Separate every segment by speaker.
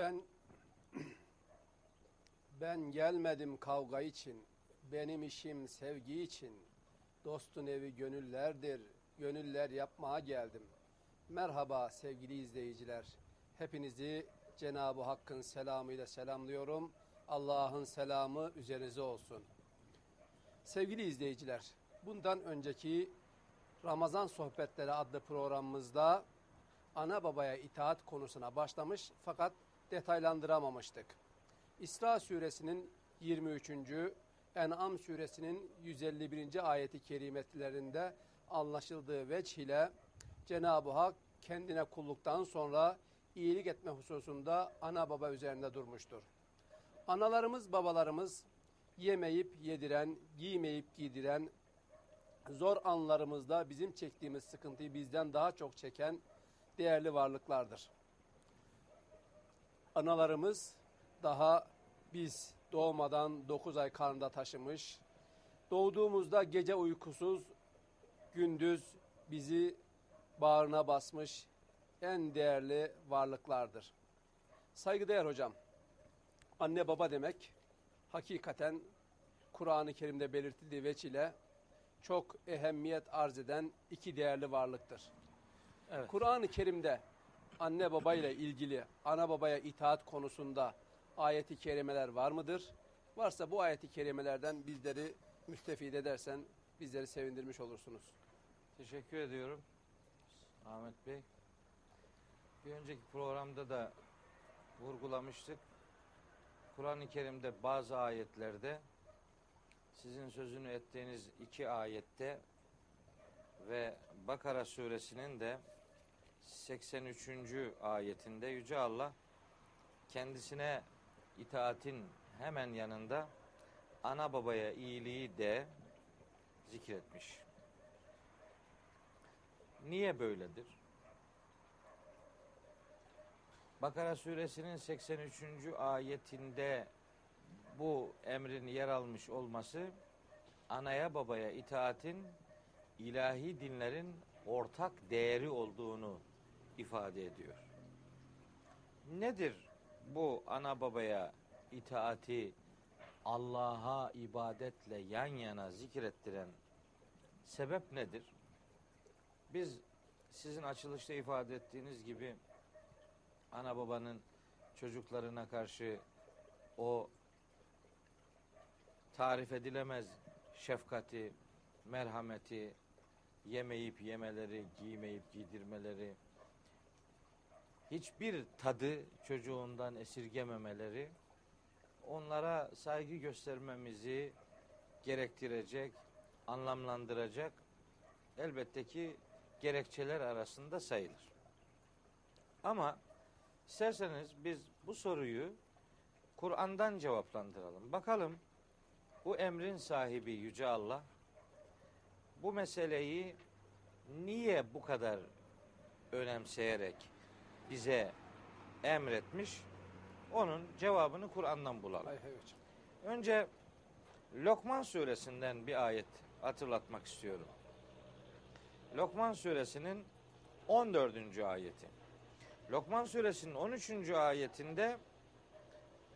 Speaker 1: Ben ben gelmedim kavga için. Benim işim sevgi için. Dostun evi gönüllerdir. Gönüller yapmaya geldim. Merhaba sevgili izleyiciler. Hepinizi Cenab-ı Hakk'ın selamıyla selamlıyorum. Allah'ın selamı üzerinize olsun. Sevgili izleyiciler, bundan önceki Ramazan Sohbetleri adlı programımızda ana babaya itaat konusuna başlamış fakat detaylandıramamıştık. İsra suresinin 23. En'am suresinin 151. ayeti kerimetlerinde anlaşıldığı veç ile Cenab-ı Hak kendine kulluktan sonra iyilik etme hususunda ana baba üzerinde durmuştur. Analarımız, babalarımız yemeyip yediren, giymeyip giydiren, zor anlarımızda bizim çektiğimiz sıkıntıyı bizden daha çok çeken değerli varlıklardır. Analarımız daha biz doğmadan 9 ay karnında taşımış, doğduğumuzda gece uykusuz, gündüz bizi bağrına basmış en değerli varlıklardır. Saygıdeğer hocam, anne baba demek hakikaten Kur'an-ı Kerim'de belirtildiği veçile çok ehemmiyet arz eden iki değerli varlıktır.
Speaker 2: Evet.
Speaker 1: Kur'an-ı Kerim'de anne baba ile ilgili ana babaya itaat konusunda ayeti kerimeler var mıdır? Varsa bu ayeti kerimelerden bizleri müstefid edersen bizleri sevindirmiş olursunuz.
Speaker 2: Teşekkür ediyorum Ahmet Bey. Bir önceki programda da vurgulamıştık. Kur'an-ı Kerim'de bazı ayetlerde sizin sözünü ettiğiniz iki ayette ve Bakara suresinin de 83. ayetinde Yüce Allah kendisine itaatin hemen yanında ana babaya iyiliği de zikretmiş. Niye böyledir? Bakara suresinin 83. ayetinde bu emrin yer almış olması anaya babaya itaatin ilahi dinlerin ortak değeri olduğunu ifade ediyor. Nedir bu ana babaya itaati Allah'a ibadetle yan yana zikrettiren sebep nedir? Biz sizin açılışta ifade ettiğiniz gibi ana babanın çocuklarına karşı o tarif edilemez şefkati, merhameti, yemeyip yemeleri, giymeyip giydirmeleri, hiçbir tadı çocuğundan esirgememeleri, onlara saygı göstermemizi gerektirecek, anlamlandıracak elbette ki gerekçeler arasında sayılır. Ama isterseniz biz bu soruyu Kur'an'dan cevaplandıralım. Bakalım bu emrin sahibi Yüce Allah bu meseleyi niye bu kadar önemseyerek bize emretmiş? Onun cevabını Kur'an'dan bulalım.
Speaker 1: Hay hay hocam.
Speaker 2: Önce Lokman suresinden bir ayet hatırlatmak istiyorum. Lokman suresinin 14. ayeti. Lokman suresinin 13. ayetinde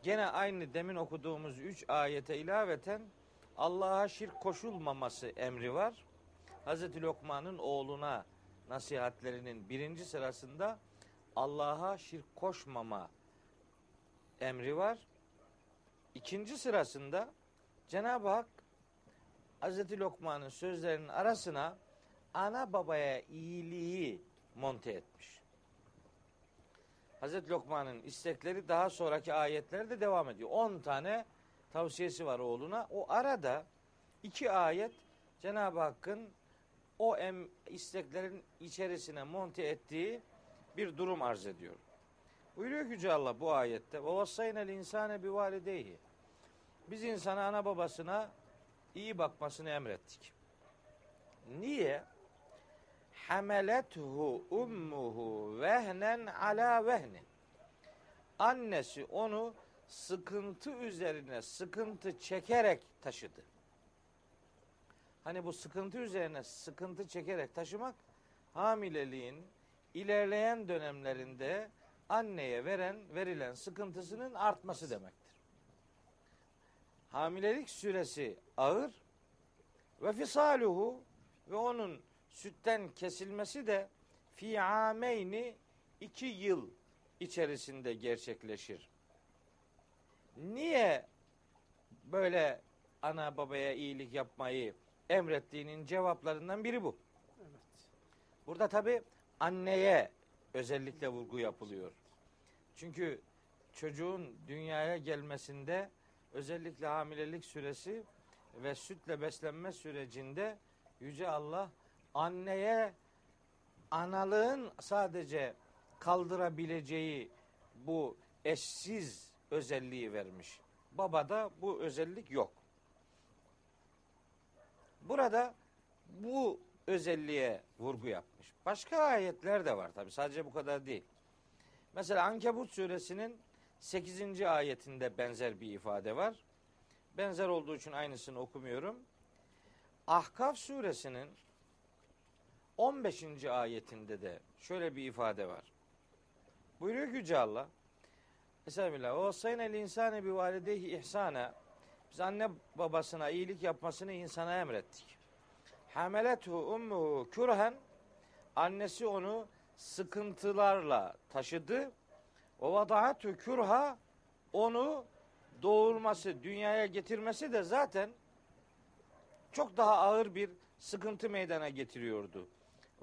Speaker 2: gene aynı demin okuduğumuz 3 ayete ilaveten Allah'a şirk koşulmaması emri var. Hazreti Lokman'ın oğluna nasihatlerinin birinci sırasında Allah'a şirk koşmama emri var. İkinci sırasında Cenab-ı Hak Hazreti Lokman'ın sözlerinin arasına ana babaya iyiliği monte etmiş. Hazreti Lokman'ın istekleri daha sonraki ayetlerde devam ediyor. 10 tane tavsiyesi var oğluna. O arada iki ayet Cenab-ı Hakk'ın o em isteklerin içerisine monte ettiği bir durum arz ediyor. Buyuruyor Yüce Allah bu ayette. İnsane bi valideyhi. Biz insana ana babasına iyi bakmasını emrettik. Niye? Hamelethu ummuhu vehnen ala vehni. Annesi onu sıkıntı üzerine sıkıntı çekerek taşıdı. Hani bu sıkıntı üzerine sıkıntı çekerek taşımak hamileliğin ilerleyen dönemlerinde anneye veren verilen sıkıntısının artması demektir. Hamilelik süresi ağır ve fisaluhu ve onun sütten kesilmesi de fi ameyni iki yıl içerisinde gerçekleşir. Niye böyle ana babaya iyilik yapmayı emrettiğinin cevaplarından biri bu.
Speaker 1: Evet.
Speaker 2: Burada tabi anneye özellikle vurgu yapılıyor. Çünkü çocuğun dünyaya gelmesinde özellikle hamilelik süresi ve sütle beslenme sürecinde Yüce Allah anneye analığın sadece kaldırabileceği bu eşsiz özelliği vermiş. Babada bu özellik yok. Burada bu özelliğe vurgu yapmış. Başka ayetler de var tabi sadece bu kadar değil. Mesela Ankebut suresinin 8. ayetinde benzer bir ifade var. Benzer olduğu için aynısını okumuyorum. Ahkaf suresinin 15. ayetinde de şöyle bir ifade var. Buyuruyor ki Yüce Allah. Estağfirullah. O sayın el insane bi validehi ihsana. Biz anne babasına iyilik yapmasını insana emrettik. Hamelethu ummuhu kürhen. Annesi onu sıkıntılarla taşıdı. O vadaatu kürha onu doğurması, dünyaya getirmesi de zaten çok daha ağır bir sıkıntı meydana getiriyordu.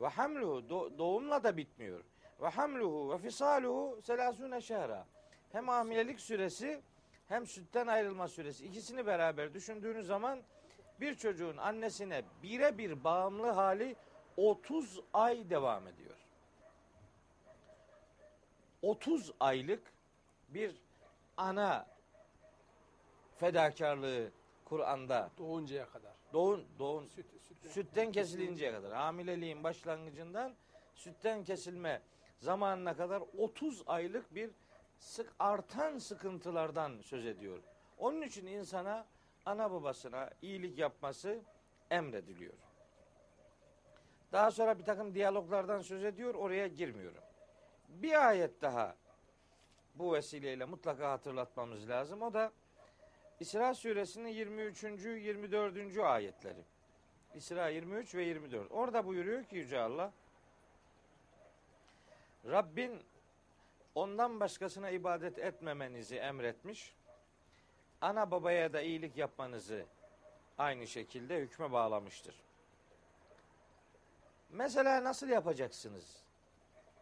Speaker 2: Ve hamluhu doğumla da bitmiyor. Ve hamluhu ve fisaluhu selasune şehra. Hem hamilelik süresi hem sütten ayrılma süresi ikisini beraber düşündüğünüz zaman bir çocuğun annesine birebir bağımlı hali 30 ay devam ediyor. 30 aylık bir ana fedakarlığı Kur'an'da
Speaker 1: Doğuncaya kadar.
Speaker 2: doğun doğun
Speaker 1: Süt, sütten,
Speaker 2: sütten kesilinceye kadar hamileliğin başlangıcından sütten kesilme zamanına kadar 30 aylık bir sık artan sıkıntılardan söz ediyor. Onun için insana ana babasına iyilik yapması emrediliyor. Daha sonra bir takım diyaloglardan söz ediyor. Oraya girmiyorum. Bir ayet daha bu vesileyle mutlaka hatırlatmamız lazım. O da İsra suresinin 23. 24. ayetleri. İsra 23 ve 24. Orada buyuruyor ki Yüce Allah Rabbin ondan başkasına ibadet etmemenizi emretmiş. Ana babaya da iyilik yapmanızı aynı şekilde hükme bağlamıştır. Mesela nasıl yapacaksınız?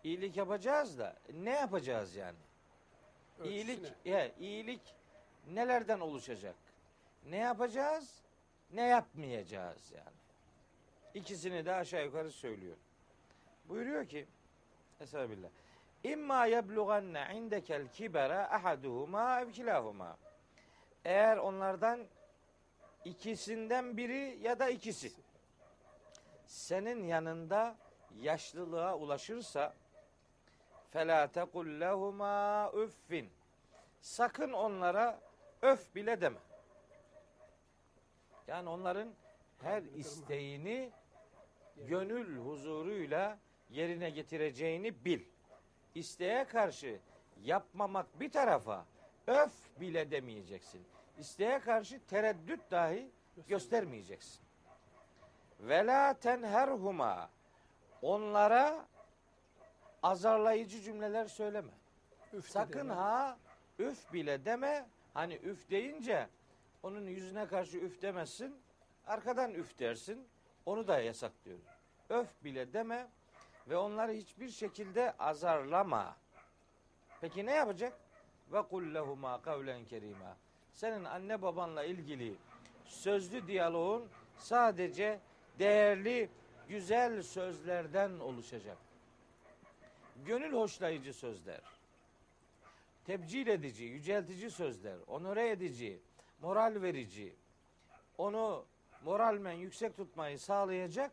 Speaker 2: İyilik yapacağız da ne yapacağız yani?
Speaker 1: Ölçüsüne.
Speaker 2: İyilik, ya, iyilik nelerden oluşacak? Ne yapacağız? Ne yapmayacağız yani? İkisini de aşağı yukarı söylüyor. Buyuruyor ki Estağfirullah. İmma yeblughanne indekel kibera ahaduhuma ev kilahuma. Eğer onlardan ikisinden biri ya da ikisi senin yanında yaşlılığa ulaşırsa fela tekul lehuma üffin. Sakın onlara öf bile deme. Yani onların her isteğini gönül huzuruyla yerine getireceğini bil. İsteğe karşı yapmamak bir tarafa öf bile demeyeceksin. İsteğe karşı tereddüt dahi göstermeyeceksin. Ve la tenherhuma onlara azarlayıcı cümleler söyleme.
Speaker 1: Üf
Speaker 2: Sakın ha üf bile deme. Hani üf deyince onun yüzüne karşı üf demezsin. Arkadan üf dersin. Onu da yasaklıyor. Öf bile deme ve onları hiçbir şekilde azarlama. Peki ne yapacak? Ve kul lehuma kavlen kerima. Senin anne babanla ilgili sözlü diyaloğun sadece değerli, güzel sözlerden oluşacak. Gönül hoşlayıcı sözler, tebcil edici, yüceltici sözler, onore edici, moral verici, onu moralmen yüksek tutmayı sağlayacak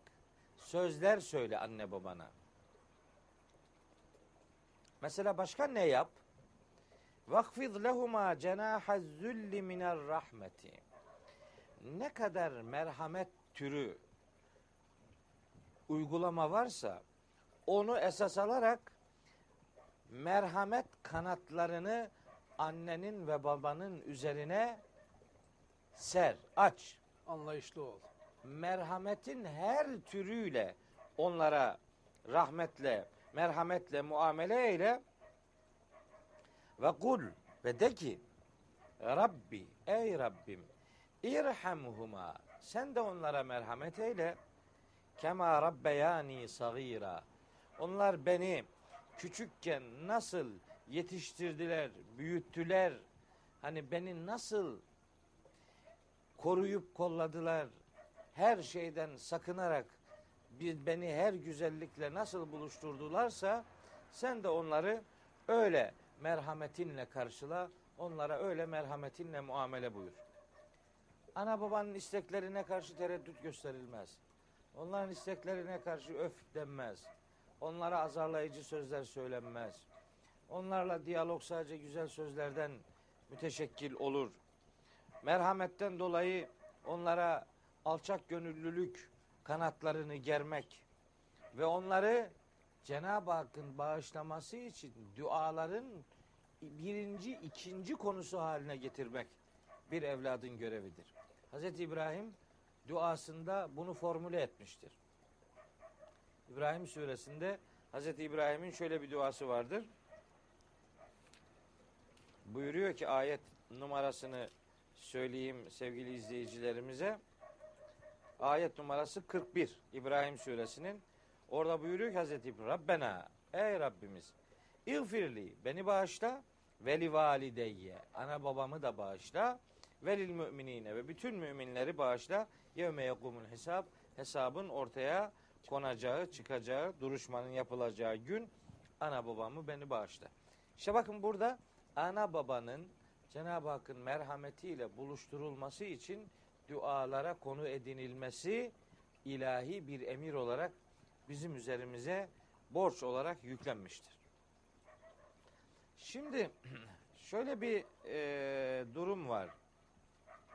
Speaker 2: sözler söyle anne babana. Mesela başka ne yap? Vakfid lehuma cenaha zulli miner rahmeti. Ne kadar merhamet türü uygulama varsa onu esas alarak merhamet kanatlarını annenin ve babanın üzerine ser, aç.
Speaker 1: Anlayışlı ol.
Speaker 2: Merhametin her türüyle onlara rahmetle, merhametle muamele eyle ve kul ve de ki Rabbi ey Rabbim irhamhuma. Sen de onlara merhamet eyle. Kema rabbeyani sagira. Onlar beni küçükken nasıl yetiştirdiler, büyüttüler? Hani beni nasıl koruyup kolladılar? Her şeyden sakınarak beni her güzellikle nasıl buluşturdularsa sen de onları öyle merhametinle karşıla, onlara öyle merhametinle muamele buyur. Ana babanın isteklerine karşı tereddüt gösterilmez. Onların isteklerine karşı öf denmez. Onlara azarlayıcı sözler söylenmez. Onlarla diyalog sadece güzel sözlerden müteşekkil olur. Merhametten dolayı onlara alçak gönüllülük kanatlarını germek ve onları Cenab-ı Hakk'ın bağışlaması için duaların birinci, ikinci konusu haline getirmek bir evladın görevidir. Hz. İbrahim duasında bunu formüle etmiştir. İbrahim suresinde Hz. İbrahim'in şöyle bir duası vardır. Buyuruyor ki ayet numarasını söyleyeyim sevgili izleyicilerimize. Ayet numarası 41 İbrahim suresinin. Orada buyuruyor ki Hazreti İbrahim Rabbena ey Rabbimiz İğfirli beni bağışla veli valideyye ana babamı da bağışla velil müminine ve bütün müminleri bağışla yevme yekumul hesap hesabın ortaya konacağı, çıkacağı, duruşmanın yapılacağı gün ana babamı beni bağışla. İşte bakın burada ana babanın Cenab-ı Hakk'ın merhametiyle buluşturulması için dualara konu edinilmesi ilahi bir emir olarak bizim üzerimize borç olarak yüklenmiştir. Şimdi şöyle bir e, durum var.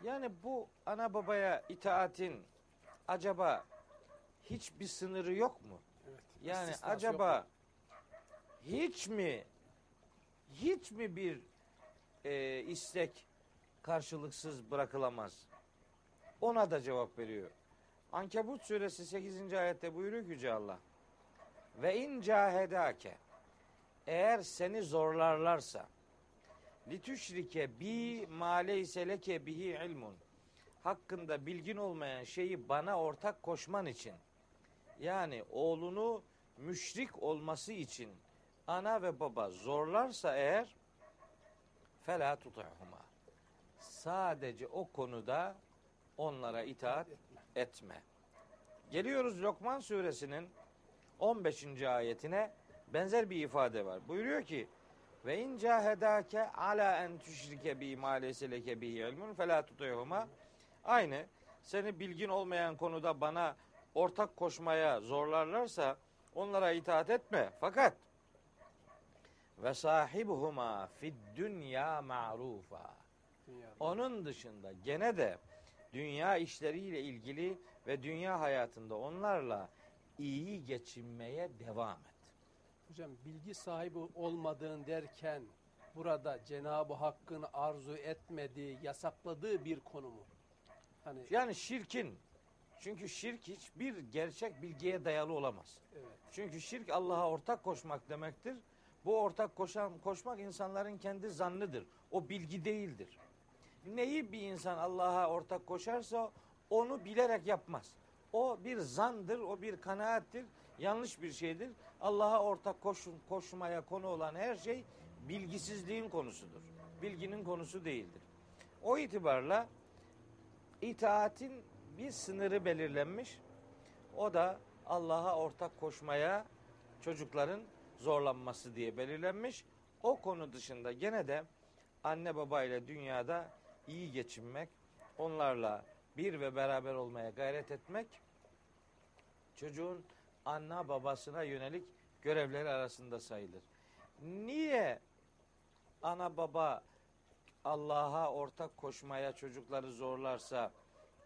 Speaker 2: Yani bu ana babaya itaatin acaba hiçbir sınırı yok mu?
Speaker 1: Evet.
Speaker 2: Yani acaba hiç mi hiç mi bir e, istek karşılıksız bırakılamaz? Ona da cevap veriyor. Ankebut suresi 8. ayette buyuruyor Yüce Allah. Ve in cahedake eğer seni zorlarlarsa litüşrike bi ma leyse leke bihi ilmun hakkında bilgin olmayan şeyi bana ortak koşman için yani oğlunu müşrik olması için ana ve baba zorlarsa eğer fela tutahuma sadece o konuda onlara itaat etme. Geliyoruz Lokman suresinin 15. ayetine benzer bir ifade var. Buyuruyor ki ve in cahedake ala en tüşrike bi ma leke bihi ilmun fela tutihuma aynı seni bilgin olmayan konuda bana ortak koşmaya zorlarlarsa onlara itaat etme. Fakat ve sahibuhuma fid dünya ma'rufa. Onun dışında gene de dünya işleriyle ilgili ve dünya hayatında onlarla iyi geçinmeye devam et.
Speaker 1: Hocam bilgi sahibi olmadığın derken burada Cenab-ı Hakk'ın arzu etmediği, yasakladığı bir konu mu? Hani
Speaker 2: Yani şirkin çünkü şirk hiçbir gerçek bilgiye dayalı olamaz.
Speaker 1: evet.
Speaker 2: Çünkü şirk Allah'a ortak koşmak demektir. Bu ortak koşan koşmak insanların kendi zannıdır. O bilgi değildir. Neyi bir insan Allah'a ortak koşarsa onu bilerek yapmaz. O bir zandır, o bir kanaattir, yanlış bir şeydir. Allah'a ortak koşun, koşmaya konu olan her şey bilgisizliğin konusudur. Bilginin konusu değildir. O itibarla itaatin bir sınırı belirlenmiş. O da Allah'a ortak koşmaya çocukların zorlanması diye belirlenmiş. O konu dışında gene de anne baba ile dünyada iyi geçinmek, onlarla bir ve beraber olmaya gayret etmek çocuğun anne babasına yönelik görevleri arasında sayılır. Niye ana baba Allah'a ortak koşmaya çocukları zorlarsa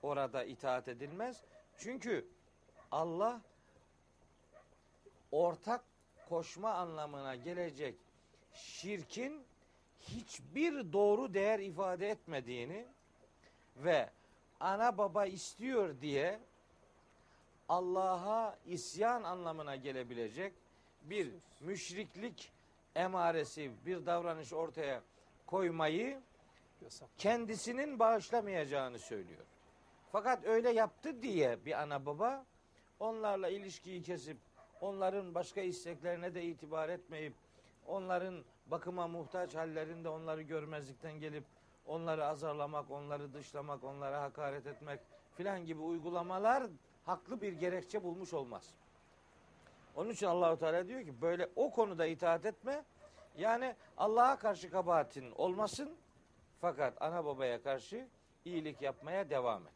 Speaker 2: orada itaat edilmez? Çünkü Allah ortak koşma anlamına gelecek şirkin hiçbir doğru değer ifade etmediğini ve ana baba istiyor diye Allah'a isyan anlamına gelebilecek bir müşriklik emaresi, bir davranış ortaya koymayı kendisinin bağışlamayacağını söylüyor. Fakat öyle yaptı diye bir ana baba onlarla ilişkiyi kesip onların başka isteklerine de itibar etmeyip onların bakıma muhtaç hallerinde onları görmezlikten gelip onları azarlamak, onları dışlamak, onlara hakaret etmek filan gibi uygulamalar haklı bir gerekçe bulmuş olmaz. Onun için Allahu Teala diyor ki böyle o konuda itaat etme. Yani Allah'a karşı kabahatin olmasın fakat ana babaya karşı iyilik yapmaya devam et.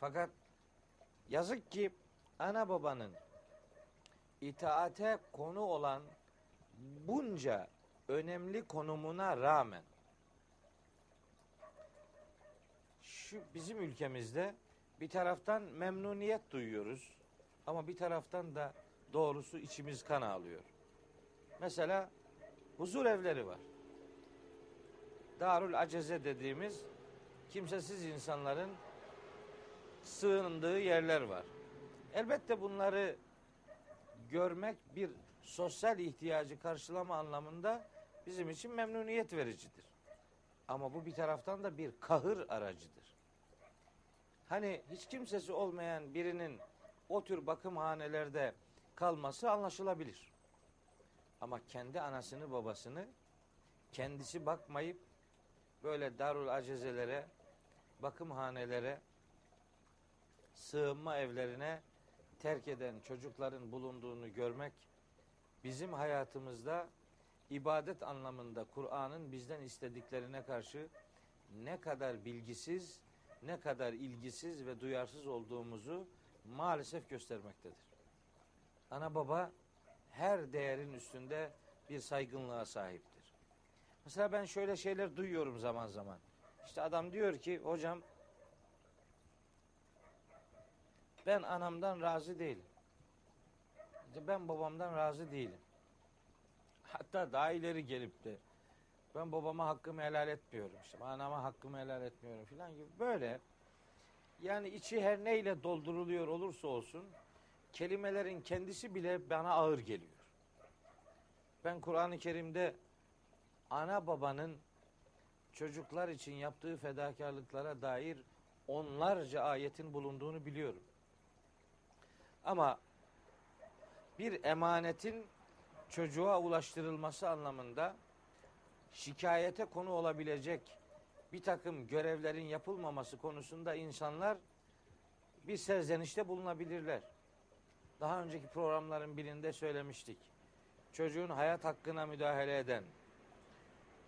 Speaker 2: Fakat yazık ki ana babanın itaate konu olan bunca önemli konumuna rağmen şu bizim ülkemizde bir taraftan memnuniyet duyuyoruz ama bir taraftan da doğrusu içimiz kan ağlıyor. Mesela huzur evleri var. Darül Aceze dediğimiz kimsesiz insanların sığındığı yerler var. Elbette bunları görmek bir sosyal ihtiyacı karşılama anlamında bizim için memnuniyet vericidir. Ama bu bir taraftan da bir kahır aracıdır. Hani hiç kimsesi olmayan birinin o tür bakımhanelerde kalması anlaşılabilir. Ama kendi anasını babasını kendisi bakmayıp böyle darul acezelere, bakımhanelere, sığınma evlerine terk eden çocukların bulunduğunu görmek bizim hayatımızda ibadet anlamında Kur'an'ın bizden istediklerine karşı ne kadar bilgisiz, ne kadar ilgisiz ve duyarsız olduğumuzu maalesef göstermektedir. Ana baba her değerin üstünde bir saygınlığa sahiptir. Mesela ben şöyle şeyler duyuyorum zaman zaman. İşte adam diyor ki hocam ben anamdan razı değilim. Ben babamdan razı değilim. Hatta daha ileri gelip de ben babama hakkımı helal etmiyorum. İşte anama hakkımı helal etmiyorum filan gibi böyle yani içi her neyle dolduruluyor olursa olsun kelimelerin kendisi bile bana ağır geliyor. Ben Kur'an-ı Kerim'de ana babanın çocuklar için yaptığı fedakarlıklara dair onlarca ayetin bulunduğunu biliyorum. Ama bir emanetin çocuğa ulaştırılması anlamında şikayete konu olabilecek bir takım görevlerin yapılmaması konusunda insanlar bir serzenişte bulunabilirler. Daha önceki programların birinde söylemiştik. Çocuğun hayat hakkına müdahale eden,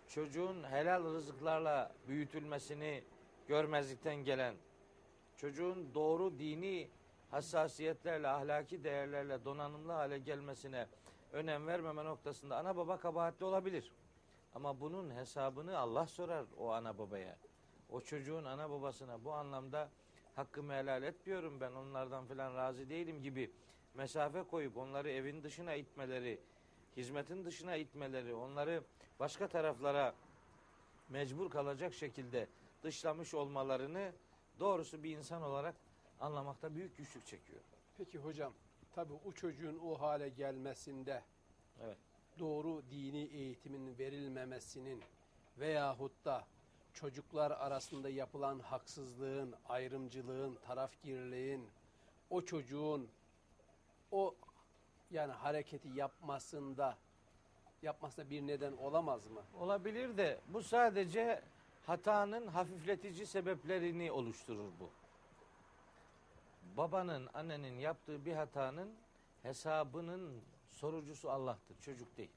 Speaker 2: çocuğun helal rızıklarla büyütülmesini görmezlikten gelen, çocuğun doğru dini hassasiyetlerle, ahlaki değerlerle donanımlı hale gelmesine önem vermeme noktasında ana baba kabahatli olabilir. Ama bunun hesabını Allah sorar o ana babaya. O çocuğun ana babasına bu anlamda hakkımı helal etmiyorum ben onlardan falan razı değilim gibi mesafe koyup onları evin dışına itmeleri, hizmetin dışına itmeleri, onları başka taraflara mecbur kalacak şekilde dışlamış olmalarını doğrusu bir insan olarak anlamakta büyük güçlük çekiyor.
Speaker 1: Peki hocam, tabii o çocuğun o hale gelmesinde
Speaker 2: Evet.
Speaker 1: doğru dini eğitimin verilmemesinin veyahut da çocuklar arasında yapılan haksızlığın, ayrımcılığın, tarafgirliğin, o çocuğun o yani hareketi yapmasında yapmasına bir neden olamaz mı?
Speaker 2: Olabilir de bu sadece hatanın hafifletici sebeplerini oluşturur bu. Babanın, annenin yaptığı bir hatanın hesabının sorucusu Allah'tır, çocuk değil.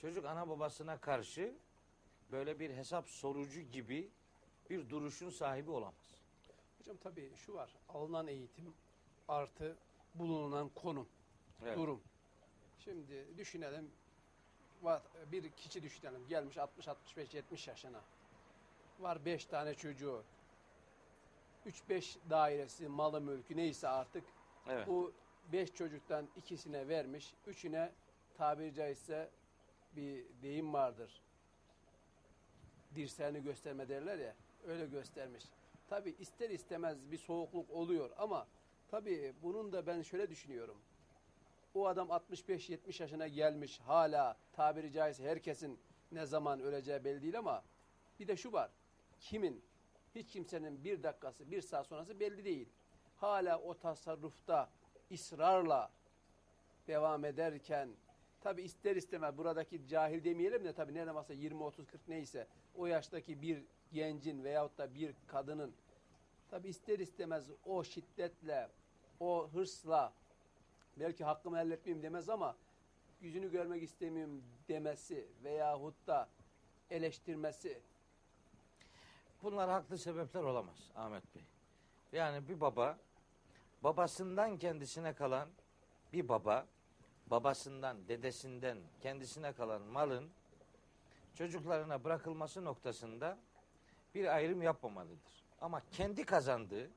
Speaker 2: Çocuk ana babasına karşı böyle bir hesap sorucu gibi bir duruşun sahibi olamaz.
Speaker 1: Hocam tabii şu var, alınan eğitim artı bulunan konum,
Speaker 2: Evet.
Speaker 1: durum. Şimdi düşünelim, bir kişi düşünelim, gelmiş 60, 65, 70 yaşına. Var 5 tane çocuğu. 3-5 dairesi, malı, mülkü neyse artık
Speaker 2: Evet.
Speaker 1: bu 5 çocuktan ikisine vermiş, üçüne tabiri caizse bir deyim vardır. Dirseğini gösterme derler ya. Öyle göstermiş. Tabi ister istemez bir soğukluk oluyor ama tabi bunun da ben şöyle düşünüyorum. O adam 65-70 yaşına gelmiş hala tabiri caizse herkesin ne zaman öleceği belli değil ama bir de şu var. Kimin hiç kimsenin bir dakikası bir saat sonrası belli değil. Hala o tasarrufta ısrarla devam ederken tabi ister istemez buradaki cahil demeyelim de tabi ne varsa 20 30 40 neyse o yaştaki bir gencin veyahut da bir kadının tabi ister istemez o şiddetle o hırsla belki hakkımı elde etmeyeyim demez ama yüzünü görmek istemiyorum demesi veyahut da eleştirmesi
Speaker 2: Bunlar haklı sebepler olamaz Ahmet Bey. Yani bir baba babasından kendisine kalan bir baba babasından, dedesinden kendisine kalan malın çocuklarına bırakılması noktasında bir ayrım yapmamalıdır. Ama kendi kazandığı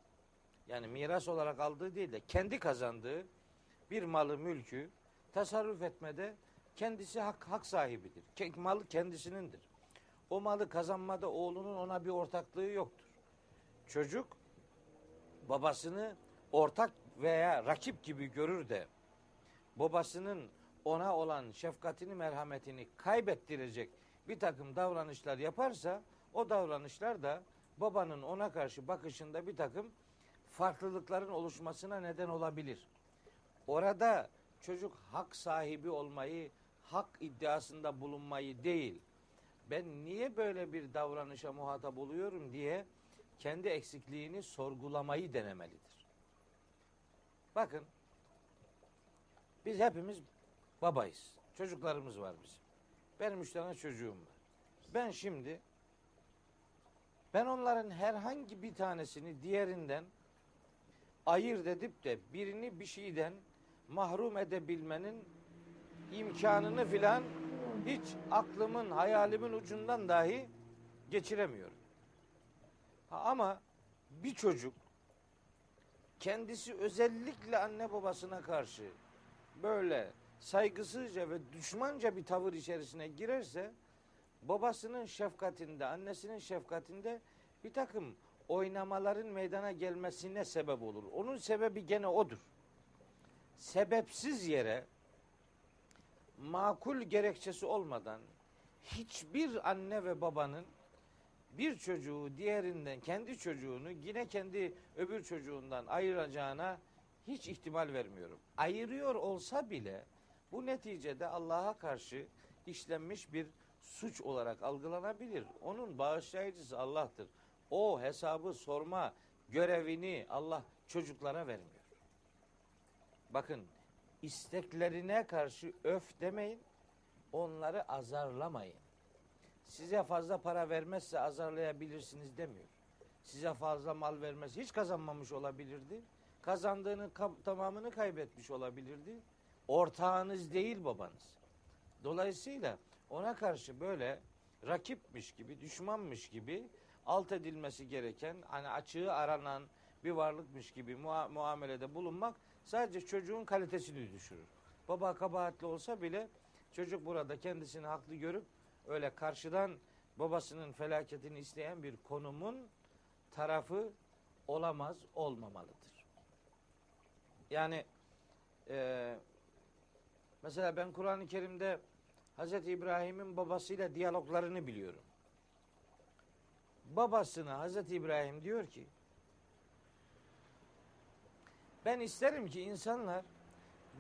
Speaker 2: yani miras olarak aldığı değil de kendi kazandığı bir malı, mülkü tasarruf etmede kendisi hak, hak sahibidir. Malı kendisinindir. O malı kazanmada oğlunun ona bir ortaklığı yoktur. Çocuk babasını ortak veya rakip gibi görür de babasının ona olan şefkatini, merhametini kaybettirecek bir takım davranışlar yaparsa o davranışlar da babanın ona karşı bakışında bir takım farklılıkların oluşmasına neden olabilir. Orada çocuk hak sahibi olmayı, hak iddiasında bulunmayı değil, ben niye böyle bir davranışa muhatap oluyorum diye kendi eksikliğini sorgulamayı denemelidir. Bakın biz hepimiz babayız. Çocuklarımız var bizim. Benim üç tane çocuğum var. Ben şimdi ben onların herhangi bir tanesini diğerinden ayırt edip de birini bir şeyden mahrum edebilmenin imkanını filan hiç aklımın, hayalimin ucundan dahi geçiremiyorum. Ama bir çocuk kendisi özellikle anne babasına karşı böyle saygısızca ve düşmanca bir tavır içerisine girerse babasının şefkatinde, annesinin şefkatinde bir takım oynamaların meydana gelmesine sebep olur. Onun sebebi gene odur. Sebepsiz yere makul gerekçesi olmadan hiçbir anne ve babanın bir çocuğu diğerinden kendi çocuğunu yine kendi öbür çocuğundan ayıracağına hiç ihtimal vermiyorum. Ayırıyor olsa bile bu neticede Allah'a karşı işlenmiş bir suç olarak algılanabilir. Onun bağışlayıcısı Allah'tır. O hesabı sorma görevini Allah çocuklara vermiyor. Bakın isteklerine karşı öf demeyin. Onları azarlamayın. Size fazla para vermezse azarlayabilirsiniz demiyor. Size fazla mal vermez. Hiç kazanmamış olabilirdi. Kazandığının ka- tamamını kaybetmiş olabilirdi. Ortağınız değil babanız. Dolayısıyla ona karşı böyle rakipmiş gibi, düşmanmış gibi alt edilmesi gereken, hani açığı aranan bir varlıkmış gibi mua- muamelede bulunmak sadece çocuğun kalitesini düşürür. Baba kabahatli olsa bile çocuk burada kendisini haklı görüp öyle karşıdan babasının felaketini isteyen bir konumun tarafı olamaz, olmamalıdır. Yani e, mesela ben Kur'an-ı Kerim'de Hazreti İbrahim'in babasıyla diyaloglarını biliyorum. Babasına Hazreti İbrahim diyor ki ben isterim ki insanlar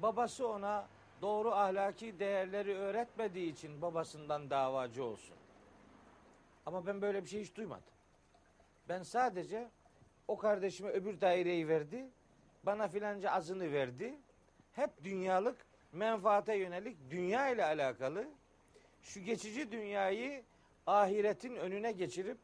Speaker 2: babası ona doğru ahlaki değerleri öğretmediği için babasından davacı olsun. Ama ben böyle bir şey hiç duymadım. Ben sadece o kardeşime öbür daireyi verdi, bana filanca azını verdi. Hep dünyalık, menfaate yönelik dünya ile alakalı şu geçici dünyayı ahiretin önüne geçirip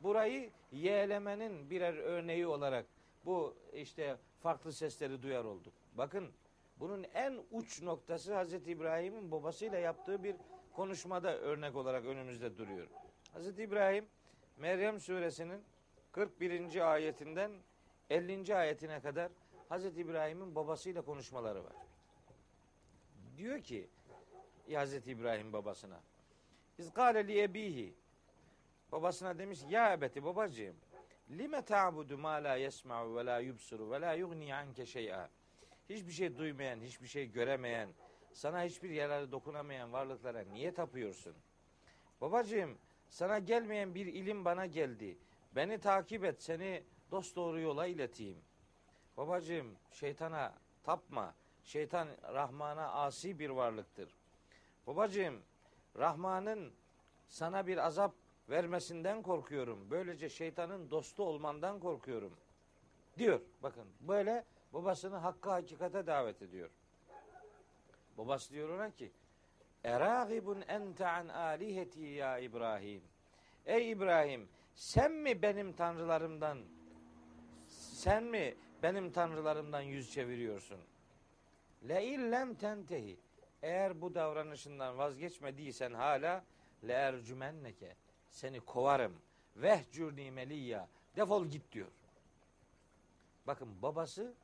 Speaker 2: burayı yeğlemenin birer örneği olarak bu işte farklı sesleri duyar olduk. Bakın bunun en uç noktası Hazreti İbrahim'in babasıyla yaptığı bir konuşmada örnek olarak önümüzde duruyor. Hazreti İbrahim Meryem suresinin 41. ayetinden 50. ayetine kadar Hazreti İbrahim'in babasıyla konuşmaları var. Diyor ki Hazreti İbrahim babasına. İz kâle li ebihi. Babasına demiş ya ebeti babacığım. Lime ta'budu ma la yesma'u ve la yubsuru ve la yugni anke şey'a. Hiçbir şey duymayan, hiçbir şey göremeyen, sana hiçbir yararı dokunamayan varlıklara niye tapıyorsun? Babacığım, sana gelmeyen bir ilim bana geldi. Beni takip et, seni dost doğru yola ileteyim. Babacığım, şeytana tapma. Şeytan Rahman'a asi bir varlıktır. Babacığım, Rahman'ın sana bir azap vermesinden korkuyorum. Böylece şeytanın dostu olmandan korkuyorum. Diyor. Bakın böyle babasını hakka hakikate davet ediyor. Babası diyor ona ki Eragibun ente an aliheti ya İbrahim. Ey İbrahim sen mi benim tanrılarımdan sen mi benim tanrılarımdan yüz çeviriyorsun? Le illem tentehi. Eğer bu davranışından vazgeçmediysen hala le ercümenneke. Seni kovarım. Vehcurni meliyya. Defol git diyor. Bakın babası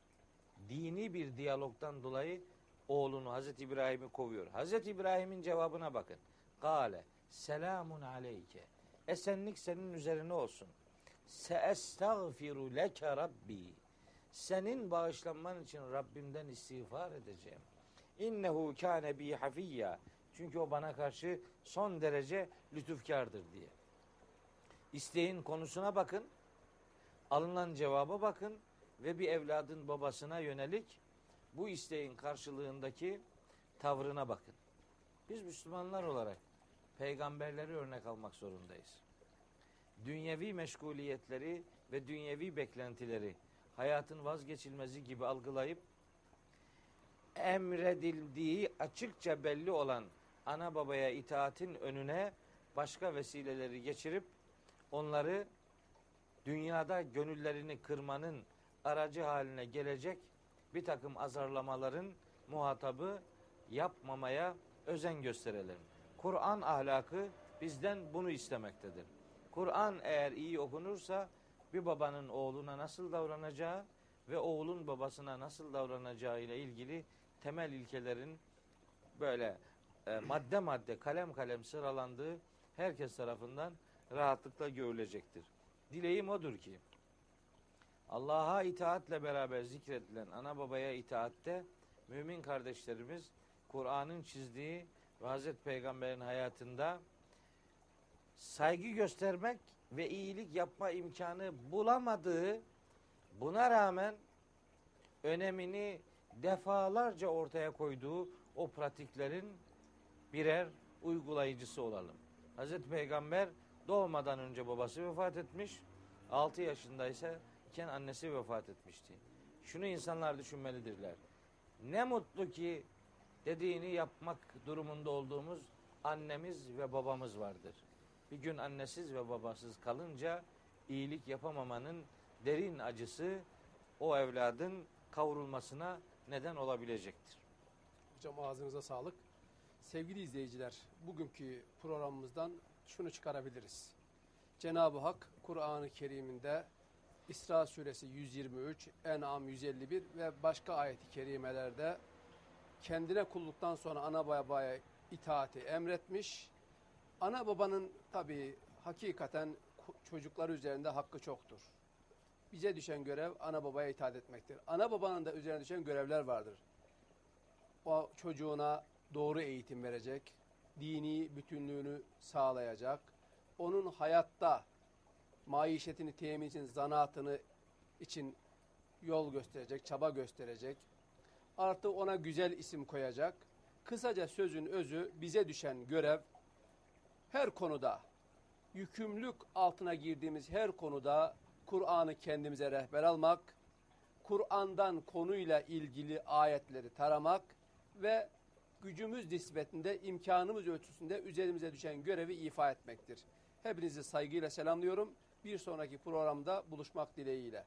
Speaker 2: dini bir diyalogdan dolayı oğlunu Hazreti İbrahim'i kovuyor. Hazreti İbrahim'in cevabına bakın. Kale selamun aleyke. Esenlik senin üzerine olsun. Seestağfiru leke rabbi. Senin bağışlanman için Rabbimden istiğfar edeceğim. İnnehu kâne bi hafiyya. Çünkü o bana karşı son derece lütufkardır diye. İsteğin konusuna bakın. Alınan cevaba bakın ve bir evladın babasına yönelik bu isteğin karşılığındaki tavrına bakın. Biz Müslümanlar olarak peygamberleri örnek almak zorundayız. Dünyevi meşguliyetleri ve dünyevi beklentileri hayatın vazgeçilmezi gibi algılayıp emredildiği açıkça belli olan ana babaya itaatin önüne başka vesileleri geçirip onları dünyada gönüllerini kırmanın aracı haline gelecek bir takım azarlamaların muhatabı yapmamaya özen gösterelim. Kur'an ahlakı bizden bunu istemektedir. Kur'an eğer iyi okunursa bir babanın oğluna nasıl davranacağı ve oğlun babasına nasıl davranacağı ile ilgili temel ilkelerin böyle e, madde madde kalem kalem sıralandığı herkes tarafından rahatlıkla görülecektir. Dileğim odur ki Allah'a itaatle beraber zikredilen ana babaya itaatte mümin kardeşlerimiz Kur'an'ın çizdiği ve Hazreti Peygamber'in hayatında saygı göstermek ve iyilik yapma imkanı bulamadığı buna rağmen önemini defalarca ortaya koyduğu o pratiklerin birer uygulayıcısı olalım. Hazreti Peygamber doğmadan önce babası vefat etmiş. 6 yaşındaysa iken annesi vefat etmişti. Şunu insanlar düşünmelidirler. Ne mutlu ki dediğini yapmak durumunda olduğumuz annemiz ve babamız vardır. Bir gün annesiz ve babasız kalınca iyilik yapamamanın derin acısı o evladın kavrulmasına neden olabilecektir.
Speaker 1: Hocam ağzınıza sağlık. Sevgili izleyiciler, bugünkü programımızdan şunu çıkarabiliriz. Cenab-ı Hak Kur'an-ı Kerim'inde İsra suresi 123, En'am 151 ve başka ayet-i kerimelerde kendine kulluktan sonra ana babaya itaati emretmiş. Ana babanın tabi hakikaten çocuklar üzerinde hakkı çoktur. Bize düşen görev ana babaya itaat etmektir. Ana babanın da üzerine düşen görevler vardır. O çocuğuna doğru eğitim verecek, dini bütünlüğünü sağlayacak, onun hayatta maişetini temin için, zanaatını için yol gösterecek, çaba gösterecek. Artı ona güzel isim koyacak. Kısaca sözün özü bize düşen görev her konuda, yükümlülük altına girdiğimiz her konuda Kur'an'ı kendimize rehber almak, Kur'an'dan konuyla ilgili ayetleri taramak ve gücümüz nispetinde, imkanımız ölçüsünde üzerimize düşen görevi ifa etmektir. Hepinizi saygıyla selamlıyorum. Bir sonraki programda buluşmak dileğiyle.